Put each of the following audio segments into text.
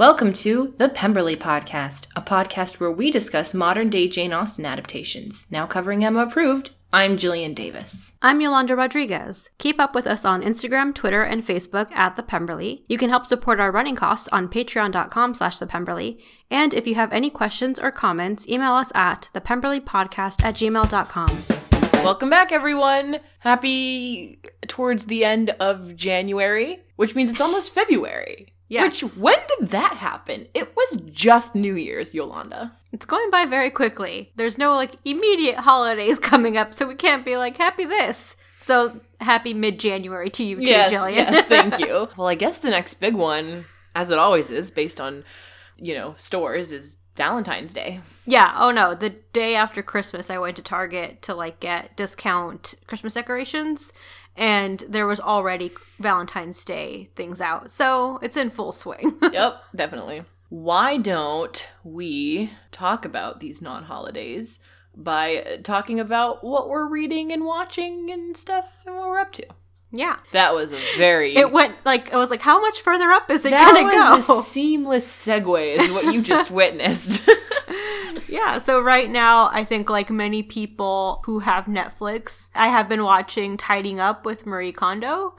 Welcome to the Pemberley Podcast, a podcast where we discuss modern day Jane Austen adaptations. Now covering Emma approved, I'm Jillian Davis. I'm Yolanda Rodriguez. Keep up with us on Instagram, Twitter, and Facebook at The Pemberley. You can help support our running costs on patreon.com slash The Pemberley. And if you have any questions or comments, email us at thepemberleypodcast at gmail.com. Welcome back, everyone. Happy towards the end of January, which means it's almost February. Yes. Which, when did that happen? It was just New Year's, Yolanda. It's going by very quickly. There's no like immediate holidays coming up, so we can't be like happy this. So happy mid January to you too, yes, Jillian. yes, thank you. well, I guess the next big one, as it always is, based on, you know, stores, is Valentine's Day. yeah. Oh no. The day after Christmas, I went to Target to like get discount Christmas decorations, and there was already Valentine's Day things out, so it's in full swing. yep, definitely. Why don't we talk about these non holidays by talking about what we're reading and watching and stuff and what we're up to? Yeah. That was a very. It went like I was like, how much further up is it that gonna was go? a seamless segue, is what you just witnessed. Yeah, so right now, I think like many people who have Netflix, I have been watching Tidying Up with Marie Kondo.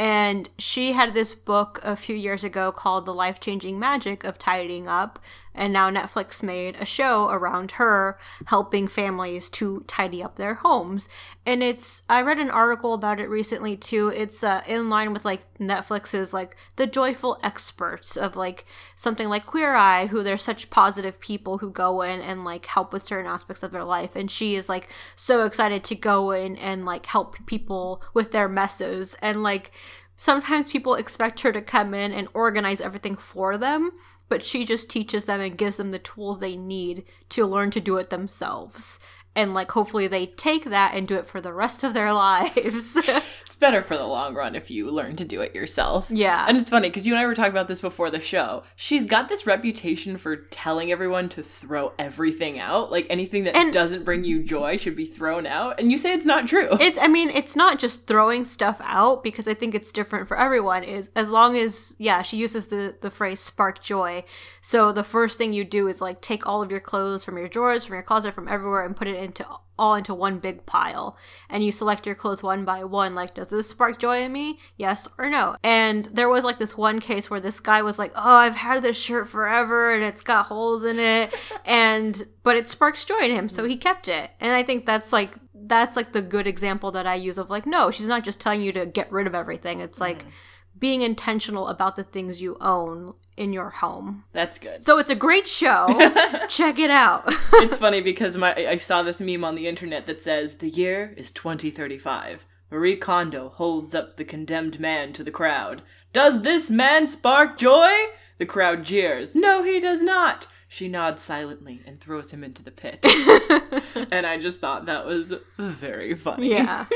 And she had this book a few years ago called The Life Changing Magic of Tidying Up. And now Netflix made a show around her helping families to tidy up their homes. And it's, I read an article about it recently too. It's uh, in line with like Netflix's like the joyful experts of like something like Queer Eye, who they're such positive people who go in and like help with certain aspects of their life. And she is like so excited to go in and like help people with their messes. And like sometimes people expect her to come in and organize everything for them but she just teaches them and gives them the tools they need to learn to do it themselves. And like hopefully they take that and do it for the rest of their lives. Better for the long run if you learn to do it yourself. Yeah. And it's funny because you and I were talking about this before the show. She's got this reputation for telling everyone to throw everything out. Like anything that And- doesn't bring you joy should be thrown out. And you say it's not true. it's I mean, it's not just throwing stuff out because I think it's different for everyone. Is as long as yeah, she uses the the phrase spark joy. So the first thing you do is like take all of your clothes from your drawers, from your closet, from everywhere and put it into all into one big pile. And you select your clothes one by one like does this spark joy in me? Yes or no. And there was like this one case where this guy was like, "Oh, I've had this shirt forever and it's got holes in it." and but it sparks joy in him, so he kept it. And I think that's like that's like the good example that I use of like, no, she's not just telling you to get rid of everything. It's like mm-hmm. Being intentional about the things you own in your home. That's good. So it's a great show. Check it out. it's funny because my I saw this meme on the internet that says the year is 2035. Marie Kondo holds up the condemned man to the crowd. Does this man spark joy? The crowd jeers. No, he does not. She nods silently and throws him into the pit. and I just thought that was very funny. yeah.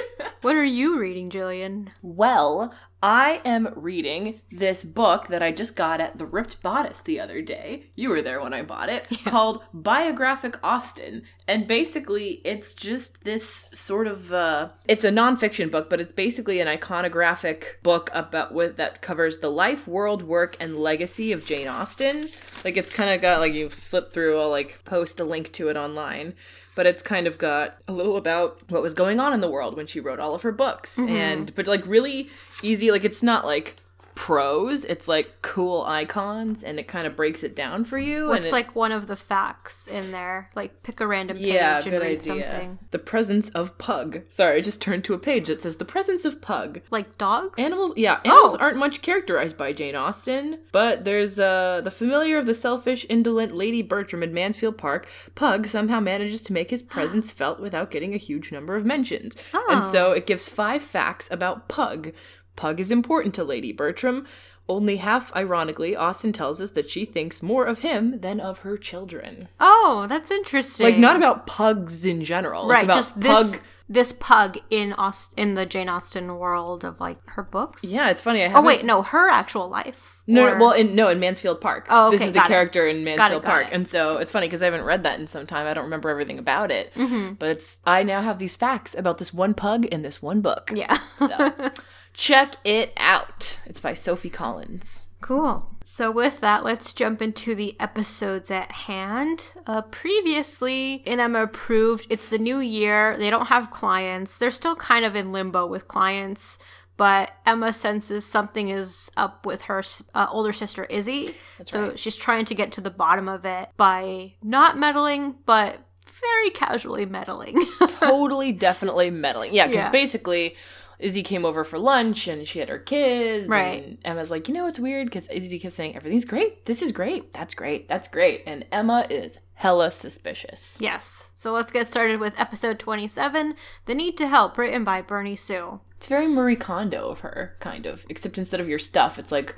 What are you reading, Jillian? Well, I am reading this book that I just got at the Ripped Bodice the other day. You were there when I bought it, called Biographic Austen. And basically, it's just this sort of uh it's a nonfiction book, but it's basically an iconographic book about with that covers the life, world, work, and legacy of Jane Austen. Like it's kind of got like you flip through, I'll like post a link to it online but it's kind of got a little about what was going on in the world when she wrote all of her books. Mm-hmm. And but like really easy like it's not like prose it's like cool icons and it kind of breaks it down for you and What's it- like one of the facts in there? Like pick a random page yeah and read idea something. the presence of pug sorry i just turned to a page that says the presence of pug Like dogs? Animals, yeah, animals Oh. aren't much characterized by Jane Austen, but there's uh the familiar of the selfish, indolent Lady Bertram in Mansfield Park. Pug somehow manages to make his presence felt without getting a huge number of mentions, and so it gives five facts about Pug. Pug is important to Lady Bertram. Only half ironically, Austen tells us that she thinks more of him than of her children. Oh, that's interesting. Like not about pugs in general, like right, about just this pug. this pug in Aust- in the Jane Austen world of like her books. Yeah, it's funny. I Oh wait, no, her actual life. No, Or- well, in no, in Mansfield Park. Oh, This okay, is the got it. character in Mansfield got Park, it. and so it's funny because I haven't read that in some time. I don't remember everything about it, Mm-hmm. but it's I now have these facts about this one pug in this one book. yeah. So check it out. It's by Sophie Collins. Cool. So, with that, let's jump into the episodes at hand. Uh, previously, in Emma Approved, it's the new year. They don't have clients. They're still kind of in limbo with clients, but Emma senses something is up with her uh, older sister, Izzy. That's so, right. she's trying to get to the bottom of it by not meddling, but very casually meddling. totally, definitely meddling. Yeah, because Yeah. basically, Izzy came over for lunch and she had her kids. Right. And Emma's like, you know, it's weird because Izzy kept saying, everything's great. This is great. That's great. That's great. And Emma is hella suspicious. yes. So, let's get started with episode 27 The Need to Help, written by Bernie Su. It's very Marie Kondo of her, kind of. Except instead of your stuff, it's like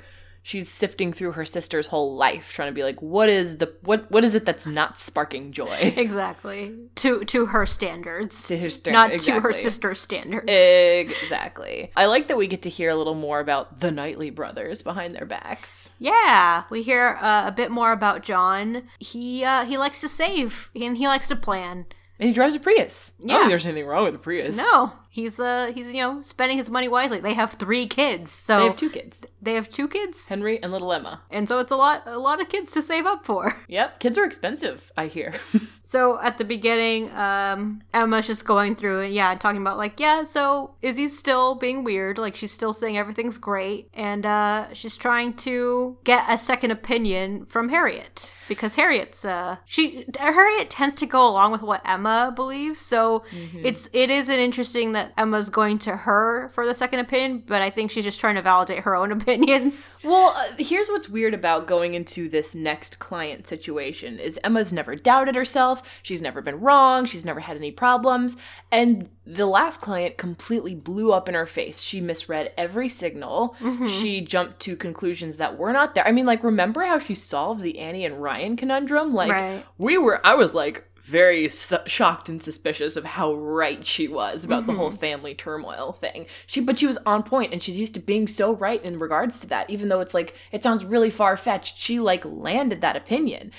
she's sifting through her sister's whole life, trying to be like, what is the what what is it that's not sparking joy? Exactly. To to her standards. To her standard- Not to her sister's standards. Exactly. I like that we get to hear a little more about the Knightley brothers behind their backs. yeah, we hear uh, a bit more about John. He uh, he likes to save and he likes to plan. And he drives a Prius. I don't Yeah. think there's anything wrong with a Prius. No, he's uh he's you know spending his money wisely. They have three kids, so They have two kids, They have two kids, Henry and little Emma. and so it's a lot a lot of kids to save up for. Yep, kids are expensive, I hear. So at the beginning, um, Emma's just going through and yeah, talking about like, yeah, so Izzy's still being weird, like she's still saying everything's great, and uh, she's trying to get a second opinion from Harriet because Harriet's uh, she Harriet tends to go along with what Emma believes, so it's it is an interesting that Emma's going to her for the second opinion, but I think she's just trying to validate her own opinions. well, uh, here's what's weird about going into this next client situation is Emma's never doubted herself. She's never been wrong. She's never had any problems. And the last client completely blew up in her face. She misread every signal. She jumped to conclusions that were not there. I mean, like, remember how she solved the Annie and Ryan conundrum? Like, Right. we were, I was like, very su- shocked and suspicious of how right she was about the whole mm-hmm. family turmoil thing. She, but she was on point, and she's used to being so right in regards to that. Even though it's like it sounds really far fetched, she like landed that opinion,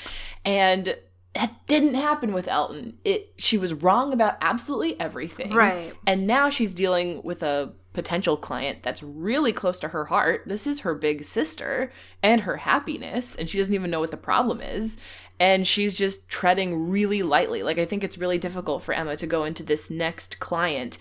and that didn't happen with Elton. It she was wrong about absolutely everything, Right. And now she's dealing with a potential client that's really close to her heart. This is her big sister and her happiness, and she doesn't even know what the problem is. And she's just treading really lightly. Like, I think it's really difficult for Emma to go into this next client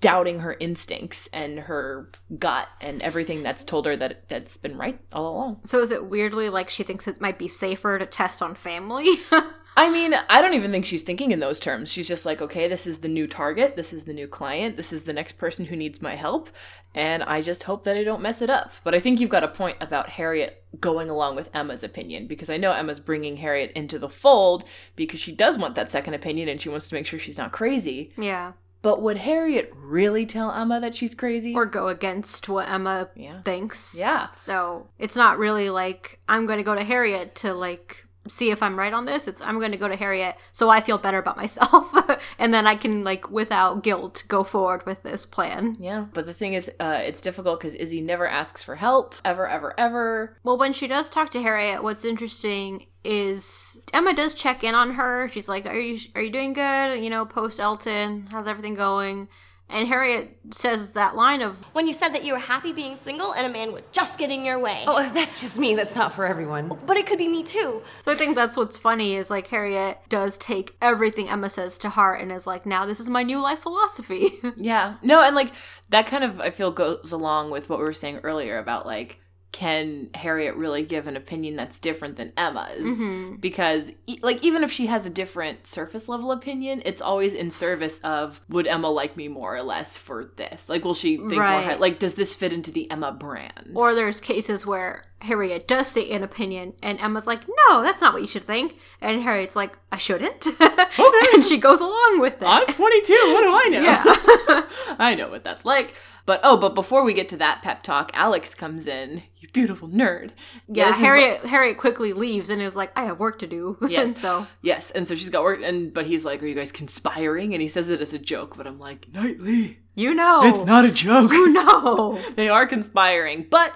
doubting her instincts and her gut and everything that's told her that that's been right all along. So is it weirdly like she thinks it might be safer to test on family? I mean, I don't even think she's thinking in those terms. She's just like, okay, this is the new target. This is the new client. This is the next person who needs my help. And I just hope that I don't mess it up. But I think you've got a point about Harriet going along with Emma's opinion because I know Emma's bringing Harriet into the fold because she does want that second opinion and she wants to make sure she's not crazy. yeah. But would Harriet really tell Emma that she's crazy? or go against what Emma Yeah. thinks. yeah. So it's not really like I'm going to go to Harriet to like see if I'm right on this. It's I'm going to go to Harriet so I feel better about myself and then I can like without guilt go forward with this plan. Yeah. But the thing is, uh, it's difficult because Izzy never asks for help, ever, ever, ever. Well, when she does talk to Harriet, what's interesting is Emma does check in on her. She's like, "Are you are you doing good? You know, post Elton, how's everything going?" And Harriet says that line of, When you said that you were happy being single and a man would just get in your way. Oh, that's just me. That's not for everyone. But it could be me too. So I think that's what's funny is like Harriet does take everything Emma says to heart and is like, now this is my new life philosophy. Yeah. No, and like that kind of I feel goes along with what we were saying earlier about like can Harriet really give an opinion that's different than Emma's? Mm-hmm. Because e- like even if she has a different surface level opinion, it's always in service of would Emma like me more or less for this? Like will she think more Right. high- like does this fit into the Emma brand? or there's cases where Harriet does state an opinion and Emma's like, no, that's not what you should think. And Harriet's like, I shouldn't. Okay. and she goes along with it. I'm 22. What do I know? Yeah. I know what that's like. But oh, but before we get to that pep talk, Alex comes in. You beautiful nerd. yeah, is Harriet Harriet quickly leaves and is like, I have work to do. Yes. and so Yes, and so she's got work, and but he's like, "Are you guys conspiring?" And he says it as a joke, but I'm like, "Knightley, you know it's not a joke. you know. they are conspiring." But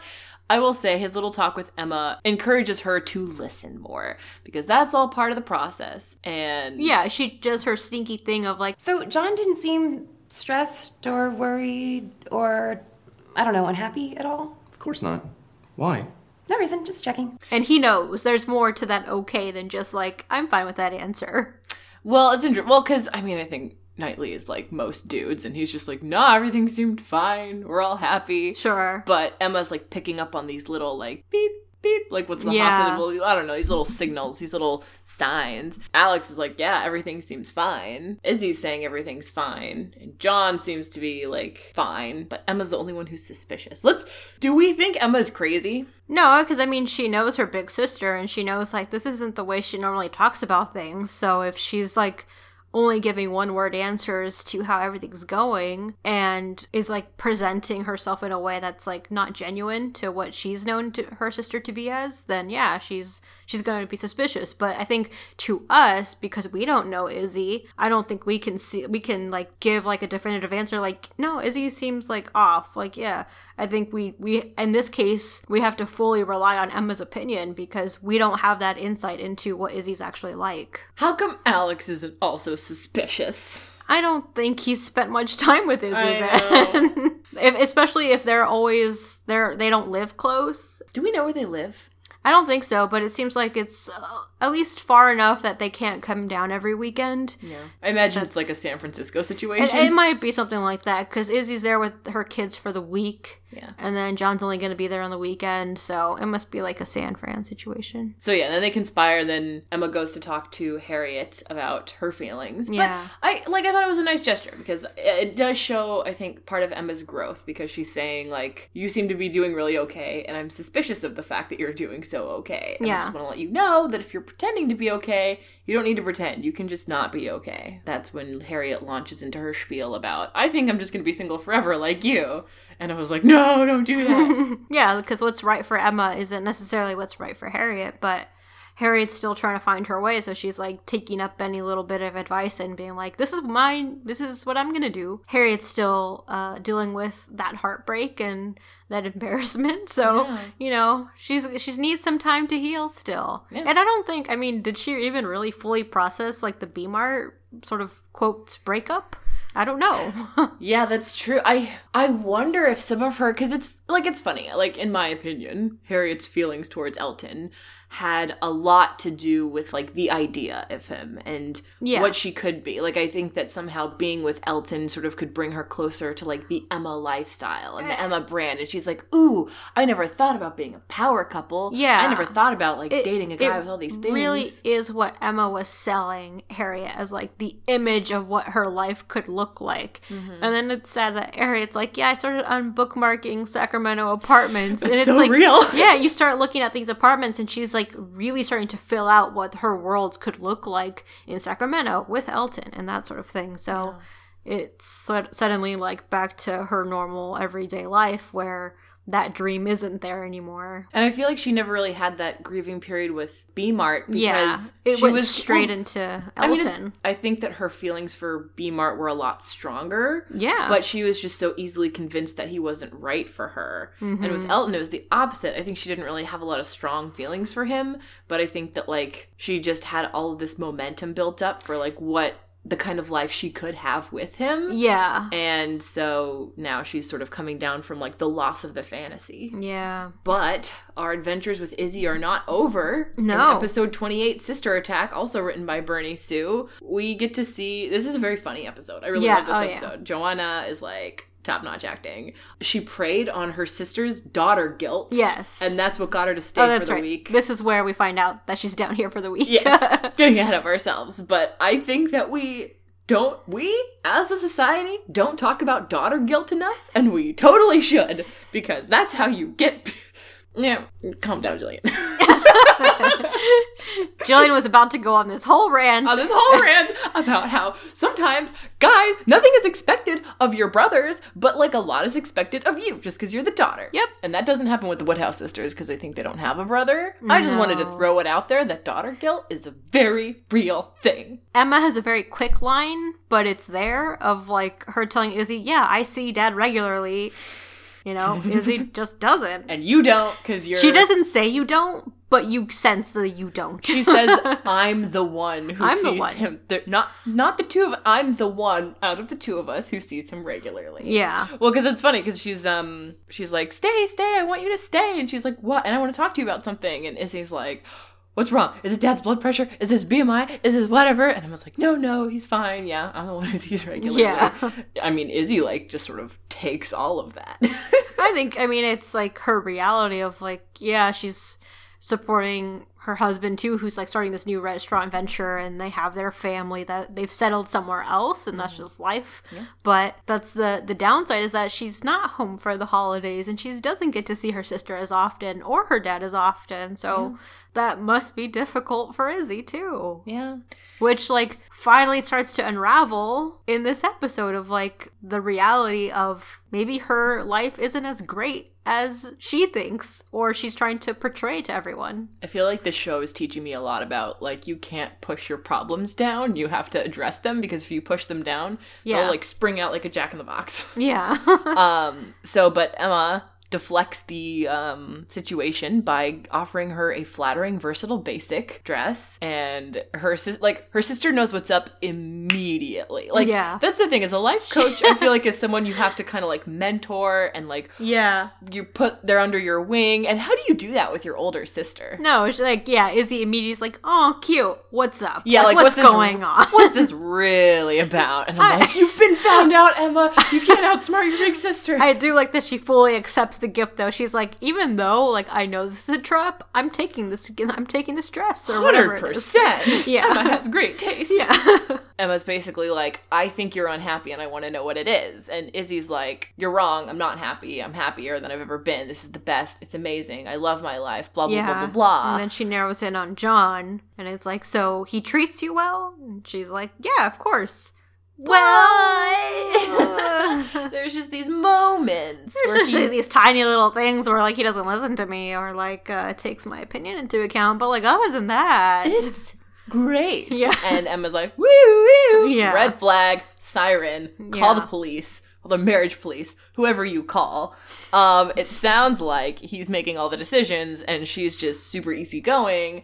I will say his little talk with Emma encourages her to listen more because that's all part of the process. And Yeah, she does her stinky thing of like, So John didn't seem stressed or worried or, I don't know, unhappy at all? Of course not. Why? No reason, just checking. And he knows there's more to that okay than just like, I'm fine with that answer. Well, it's interesting. Well, because I mean, I think Knightley is like most dudes, and he's just like, nah, everything seemed fine. We're all happy. Sure. But Emma's like picking up on these little like beep beep, like what's the Yeah. hospital? I don't know these little signals, these little signs. Alex is like, yeah, everything seems fine. Izzy's saying everything's fine, and John seems to be like fine, but Emma's the only one who's suspicious. Let's. Do we think Emma's crazy? No, because I mean, she knows her big sister and she knows, like, this isn't the way she normally talks about things. So if she's, like, only giving one word answers to how everything's going and is, like, presenting herself in a way that's, like, not genuine to what she's known to her sister to be as, then yeah, she's. She's going to be suspicious, but I think to us, because we don't know Izzy, I don't think we can see we can like give like a definitive answer. Like, no, Izzy seems like off. Like, yeah, I think we we in this case we have to fully rely on Emma's opinion because we don't have that insight into what Izzy's actually like. How come Alex isn't also suspicious? I don't think he's spent much time with Izzy then. if, especially if they're always they're they don't live close. Do we know where they live? I don't think so, but it seems like it's uh, at least far enough that they can't come down every weekend. Yeah, I imagine it's like a San Francisco It, situation. it might be something like that because Izzy's there with her kids for the week, yeah. and then John's only going to be there on the weekend, so it must be like a San Fran situation. So yeah, then they conspire. Then Emma goes to talk to Harriet about her feelings. Yeah. But I like. I thought it was a nice gesture because it does show. I think part of Emma's growth because she's saying like, "You seem to be doing really okay, and I'm suspicious of the fact that you're doing so okay. And I just want to let you know that if you're pretending to be okay, you don't need to pretend. You can just not be okay." That's when Harriet launches into her spiel about, "I think I'm just gonna be single forever, like you." And I was like, "No, don't do that." Yeah, because what's right for Emma isn't necessarily what's right for Harriet, but Harriet's still trying to find her way, so she's like taking up any little bit of advice and being like, "This is mine. This is what I'm gonna do." Harriet's still uh, dealing with that heartbreak and that embarrassment, so Yeah. you know she's she needs some time to heal still. Yeah. And I don't think, I mean, did she even really fully process like the B Mart sort of quotes breakup? I don't know. Yeah, that's true. I I wonder if some of her cuz it's like it's funny. Like in my opinion, Harriet's feelings towards Elton had a lot to do with like the idea of him and Yeah. what she could be. Like I think that somehow being with Elton sort of could bring her closer to like the Emma lifestyle and the Emma brand and she's like, "Ooh, I never thought about being a power couple. Yeah. I never thought about like It- dating a guy with all these things." Really is what Emma was selling Harriet as like the image of what her life could look like. Mm-hmm. And then it's sad that Harriet's like, yeah, I started on bookmarking Sacramento apartments. and it's so like, real. yeah, you start looking at these apartments and she's like really starting to fill out what her world could look like in Sacramento with Elton and that sort of thing. So it's sud- suddenly like back to her normal everyday life where that dream isn't there anymore. And I feel like she never really had that grieving period with B Mart because yeah, it she went was straight well, into Elton. I mean, I think that her feelings for B Mart were a lot stronger. Yeah. But she was just so easily convinced that he wasn't right for her. And Mm-hmm. with Elton, it was the opposite. I think she didn't really have a lot of strong feelings for him. But I think that, like, she just had all of this momentum built up for, like, what the kind of life she could have with him. yeah, And so now she's sort of coming down from, like, the loss of the fantasy. yeah, But our adventures with Izzy are not over. No. In episode 28, Sister Attack, also written by Bernie Su, we get to see this is a very funny episode. I really Yeah, love this oh, yeah. episode. Joanna is like top notch acting. She preyed on her sister's daughter guilt. Yes. And that's what got her to stay Oh, for the right. week. This is where we find out that she's down here for the week. yes. Getting ahead of ourselves. But I think that we don't we as a society don't talk about daughter guilt enough and we totally should because that's how you get yeah calm down Jillian Jillian was about to go on this whole rant. on this whole rant about how sometimes guys nothing is expected of your brothers but like a lot is expected of you just because you're the daughter Yep. and that doesn't happen with the woodhouse sisters because i think they don't have a brother i just wanted to throw it out there that daughter guilt is a very real thing Emma has a very quick line, but it's there of like her telling Izzy, "Yeah, I see Dad regularly." You know, Izzy just doesn't. and you don't because you're She doesn't say you don't, but you sense that you don't. She says, "I'm the one who I'm the sees one. him. They're not not the two of. I'm the one out of the two of us who sees him regularly." yeah. Well, because it's funny because she's um she's like, "Stay, stay. I want you to stay," and she's like, "What?" And I want to talk to you about something. And Izzy's like. What's wrong? Is it dad's blood pressure? Is this BMI? Is this whatever? And I was like, no, no, he's fine. Yeah, I'm the one who sees regularly. Yeah. I mean, Izzy like just sort of takes all of that. I think I mean it's like her reality of like yeah she's supporting her husband too who's like starting this new restaurant venture and they have their family that they've settled somewhere else and that's mm-hmm. just life. But that's the the downside is that she's not home for the holidays and she doesn't get to see her sister as often or her dad as often so that must be difficult for Izzy too. Yeah. which like finally starts to unravel in this episode of like the reality of maybe her life isn't as great as she thinks or she's trying to portray to everyone. I feel like this show is teaching me a lot about like you can't push your problems down. You have to address them because if you push them down, Yeah. they'll like spring out like a jack in the box. Yeah. um so but Emma deflects the um situation by offering her a flattering versatile basic dress and her sis- like her sister knows what's up immediately. Like Yeah. that's the thing as a life coach I feel like is someone you have to kind of like mentor and like yeah. you put they're under your wing and how do you do that with your older sister? No, she's like yeah, Izzy immediately is like, "Oh, cute. What's up? Yeah, like, what's, what's this- going on?" What's this really about? And I'm like, you've been found out, Emma. You can't outsmart your big sister. I do like that she fully accepts the gift though. She's like, even though like I know this is a trap, I'm taking this I'm taking this dress or whatever. Hundred it is. percent. Yeah. Emma has great taste. Yeah. Emma's basically like, I think you're unhappy, and I want to know what it is. And Izzy's like, You're wrong. I'm not happy. I'm happier than I've ever been. This is the best. It's amazing. I love my life. Blah blah blah blah blah. And then she narrows in on John, and it's like, so he treats you well? And she's like, yeah, of course. Well, there's just these moments. There's where usually he- these tiny little things where like he doesn't listen to me or like uh, takes my opinion into account, but like other than that, it's great. Yeah. And Emma's like, woo woo. Yeah. Red flag, siren, call the police, or the marriage police, whoever you call. Um, it sounds like he's making all the decisions and she's just super easygoing,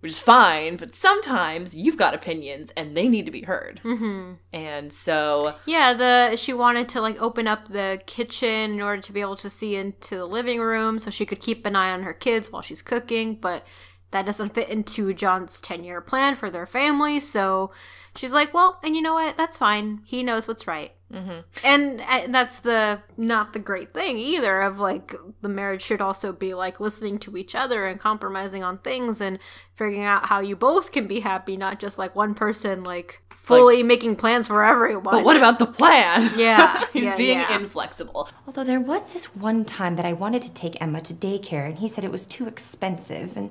which is fine, but sometimes you've got opinions and they need to be heard. Mm-hmm. And so yeah, the she wanted to like open up the kitchen in order to be able to see into the living room so she could keep an eye on her kids while she's cooking, but that doesn't fit into John's 10 year plan for their family. So she's like, well, and you know what? That's fine. He knows what's right. Mm-hmm. And uh, that's the not the great thing either of like the marriage should also be like listening to each other and compromising on things and figuring out how you both can be happy, not just like one person like fully making plans for everyone. But what about the plan? Yeah, He's yeah, being yeah. inflexible. Although there was this one time that I wanted to take Emma to daycare, and he said it was too expensive, and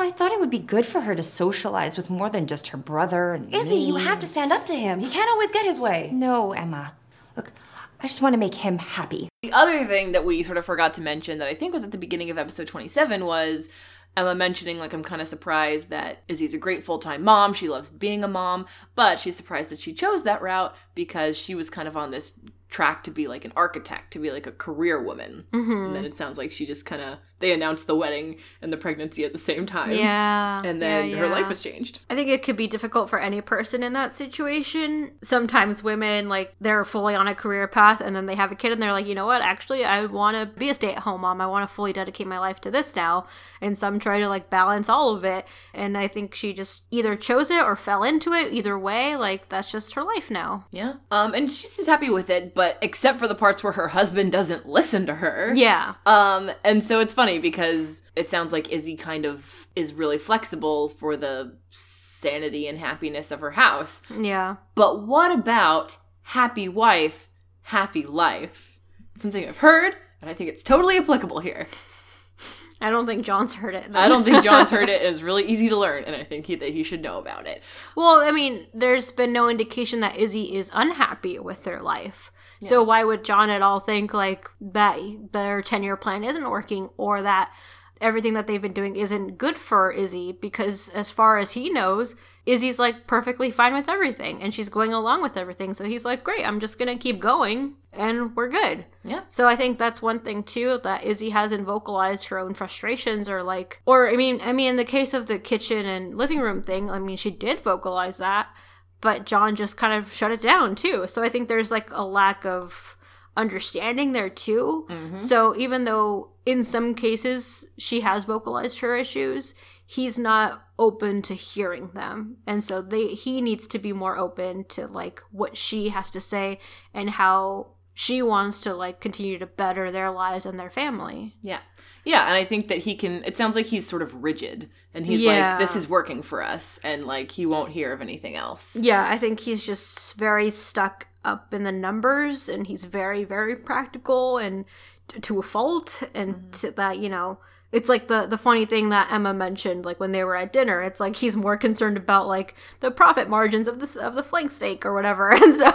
I thought it would be good for her to socialize with more than just her brother and Izzy, me. you have to stand up to him. He can't always get his way. No, Emma. Look, I just want to make him happy. The other thing that we sort of forgot to mention that I think was at the beginning of episode 27 was Emma mentioning, like, I'm kind of surprised that Izzy's a great full time mom. She loves being a mom, but she's surprised that she chose that route because she was kind of on this track to be like an architect, to be like a career woman. And then it sounds like she just kind of, they announced the wedding and the pregnancy at the same time. Yeah. And then yeah, her yeah. life was changed. I think it could be difficult for any person in that situation. Sometimes women, like, they're fully on a career path and then they have a kid and they're like, you know what, actually, I want to be a stay at home mom. I want to fully dedicate my life to this now. And some try to, like, balance all of it. And I think she just either chose it or fell into it. Either way, like, that's just her life now. Yeah. Um, and she seems happy with it, but except for the parts where her husband doesn't listen to her. Yeah. Um, and so it's funny because it sounds like Izzy kind of is really flexible for the sanity and happiness of her house. Yeah. But what about happy wife, happy life? Something I've heard, and I think it's totally applicable here. I don't think John's heard it. I don't think John's heard it, it's really easy to learn, and I think he, that he should know about it. Well, I mean, there's been no indication that Izzy is unhappy with their life. So why would John at all think like that their 10-year plan isn't working or that everything that they've been doing isn't good for Izzy because as far as he knows, Izzy's like perfectly fine with everything and she's going along with everything. So he's like, great, I'm just going to keep going and we're good. Yeah. So I think that's one thing too that Izzy hasn't vocalized her own frustrations or like or I mean I mean in the case of the kitchen and living room thing, I mean she did vocalize that, but John just kind of shut it down too. So I think there's like a lack of understanding there too. Mm-hmm. So even though in some cases she has vocalized her issues, he's not open to hearing them. And so they he needs to be more open to like what she has to say and how she wants to like continue to better their lives and their family. Yeah. Yeah, and I think that he can it sounds like he's sort of rigid and he's Yeah. like this is working for us and like he won't hear of anything else. Yeah, I think he's just very stuck up in the numbers and he's very very practical and to a fault and mm-hmm. to that, you know, it's like the the funny thing that Emma mentioned like when they were at dinner. It's like he's more concerned about like the profit margins of this of the flank steak or whatever. And so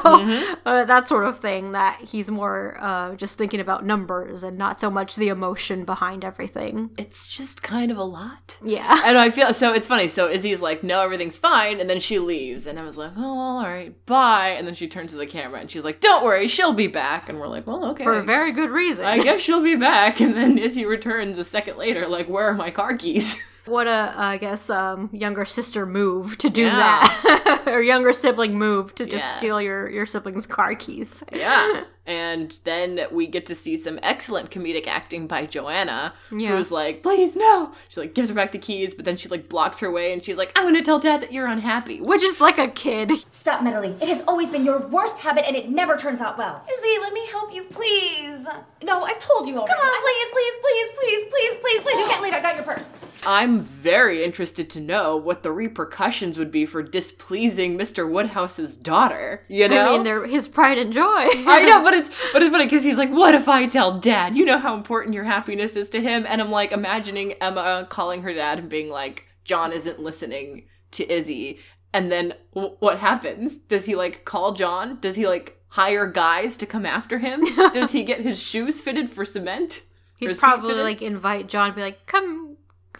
uh, that sort of thing that he's more uh, just thinking about numbers and not so much the emotion behind everything. It's just kind of a lot. Yeah. And I feel so it's funny. So Izzy's like, no, everything's fine, and then she leaves, and I was like, oh, all right, bye. And then she turns to the camera and she's like, don't worry, she'll be back. And we're like, well, okay, For a very good reason. I guess she'll be back. And then Izzy returns a second later, like, where are my car keys? What a, I guess, um, younger sister move to do Yeah. that, or younger sibling move to just Yeah. steal your your sibling's car keys. yeah. And then we get to see some excellent comedic acting by Joanna, Yeah. who's like, please, no. She like gives her back the keys, but then she like blocks her way and she's like, I'm gonna tell dad that you're unhappy. Which Which is like a kid. Stop meddling. It has always been your worst habit and it never turns out well. Izzy, let me help you, please. No, I've told you already. Come on, please, please, please, please, please, please, please. You can't leave. I got your purse. I'm very interested to know what the repercussions would be for displeasing Mr. Woodhouse's daughter. You know? I mean, they're his pride and joy. I know, but it's but it's funny because he's like, "What if I tell Dad? You know how important your happiness is to him." And I'm like imagining Emma calling her dad and being like, "John isn't listening to Izzy." And then w- what happens? Does he like call John? Does he like hire guys to come after him? Does he get his shoes fitted for cement? Or He'd probably fitted? like invite John, and be like, "Come,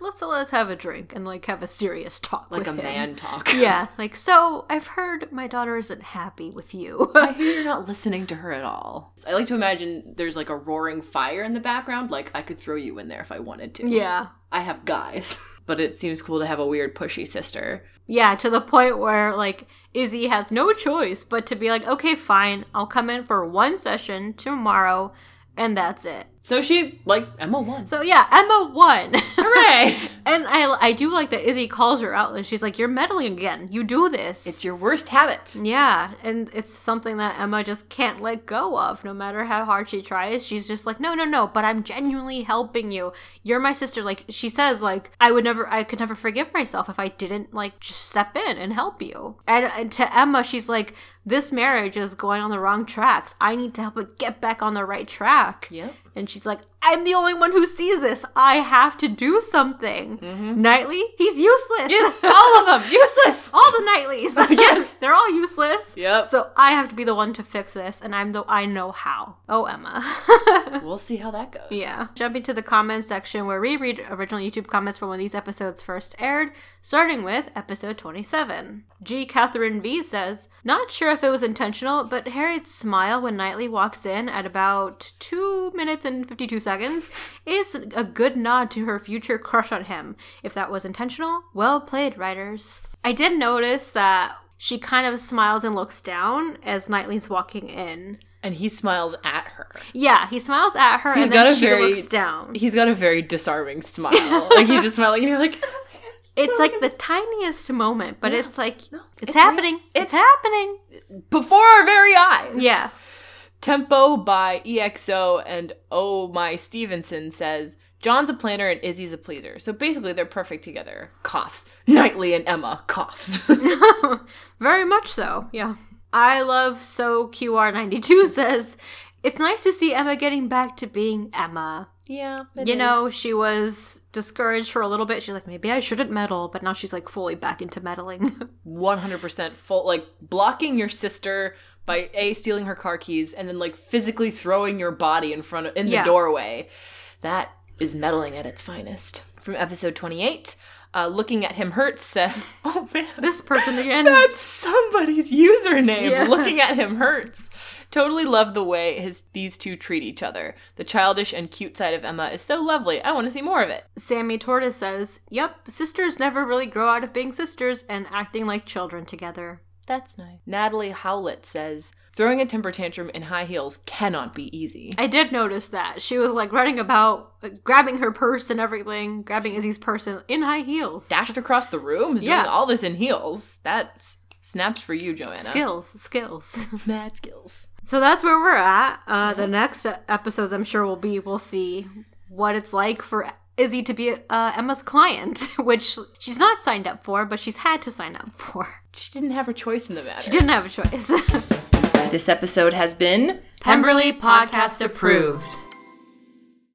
let's let's have a drink and like have a serious talk, like a him." man talk. Yeah, like so. I've heard my daughter isn't happy with you. I hear you're not listening to her at all. I like to imagine there's like a roaring fire in the background. Like I could throw you in there if I wanted to. yeah, I have guys. but it seems cool to have a weird pushy sister. yeah. To the point where like Izzy has no choice but to be like, "Okay, fine, I'll come in for one session tomorrow, and that's it." So she like Emma won. So yeah, Emma won. Hooray! and I I do like that Izzy calls her out and she's like, "You're meddling again. You do this." it's your worst habit. yeah, and it's something that Emma just can't let go of no matter how hard she tries. She's just like, "No, no, no, but I'm genuinely helping you. You're my sister." Like she says like, "I would never I could never forgive myself if I didn't like just step in and help you." And, and to Emma, she's like, "This marriage is going on the wrong tracks. I need to help it get back on the right track." Yep. And she's like, I'm the only one who sees this. I have to do something. Mm-hmm. Knightley, he's useless. All of them useless. all the Knightleys. Yes. They're all useless. Yep. So I have to be the one to fix this, and I'm the I know how. Oh, Emma. We'll see how that goes. yeah. Jumping to the comments section where we read original YouTube comments from when these episodes first aired, starting with episode 27. G. Catherine V says, Not sure if it was intentional, but Harriet's smile when Knightley walks in at about 2 minutes and 52 seconds is a good nod to her future crush on him. If that was intentional, well played, writers. I did notice that she kind of smiles and looks down as Knightley's walking in. And he smiles at her. Yeah, he smiles at her He's and then a she very- looks down. He's got a very disarming smile. like he's just smiling, and you're like, It's like the tiniest moment, but it's like it's, it's happening. real. It's, It's- happening. before our very eyes. Yeah. Tempo by EXO and Oh My Stevenson says John's a planner and Izzy's a pleaser. So basically, they're perfect together. Coughs. Knightley and Emma coughs. Very much so. Yeah. I love so QR92 says it's nice to see Emma getting back to being Emma. yeah, you know, she was discouraged for a little bit. She's like, maybe I shouldn't meddle, but now she's like fully back into meddling. 100% full like blocking your sister by a stealing her car keys and then like physically throwing your body in front of in the Yeah. doorway that is meddling at its finest from episode 28 Uh, looking at him hurts said, "Oh man, This person again. that's somebody's username. Yeah. Looking at him hurts." Totally love the way his these two treat each other. The childish and cute side of Emma is so lovely. I want to see more of it. Sammy Tortoise says, Yep, sisters never really grow out of being sisters and acting like children together. That's nice. Natalie Howlett says, "Throwing a temper tantrum in high heels cannot be easy." I did notice that. She was like running about, like, grabbing her purse and everything, grabbing Izzy's purse in, high heels. Dashed across the room, is Yeah. doing all this in heels. That s- snaps for you, Joanna. Skills, skills. Mad skills. So that's where we're at. Uh, the next episodes, I'm sure, will be we'll see what it's like for Izzy to be uh, Emma's client, which she's not signed up for, but she's had to sign up for. She didn't have her choice in the matter. She didn't have a choice. This episode has been Pemberley Podcast approved.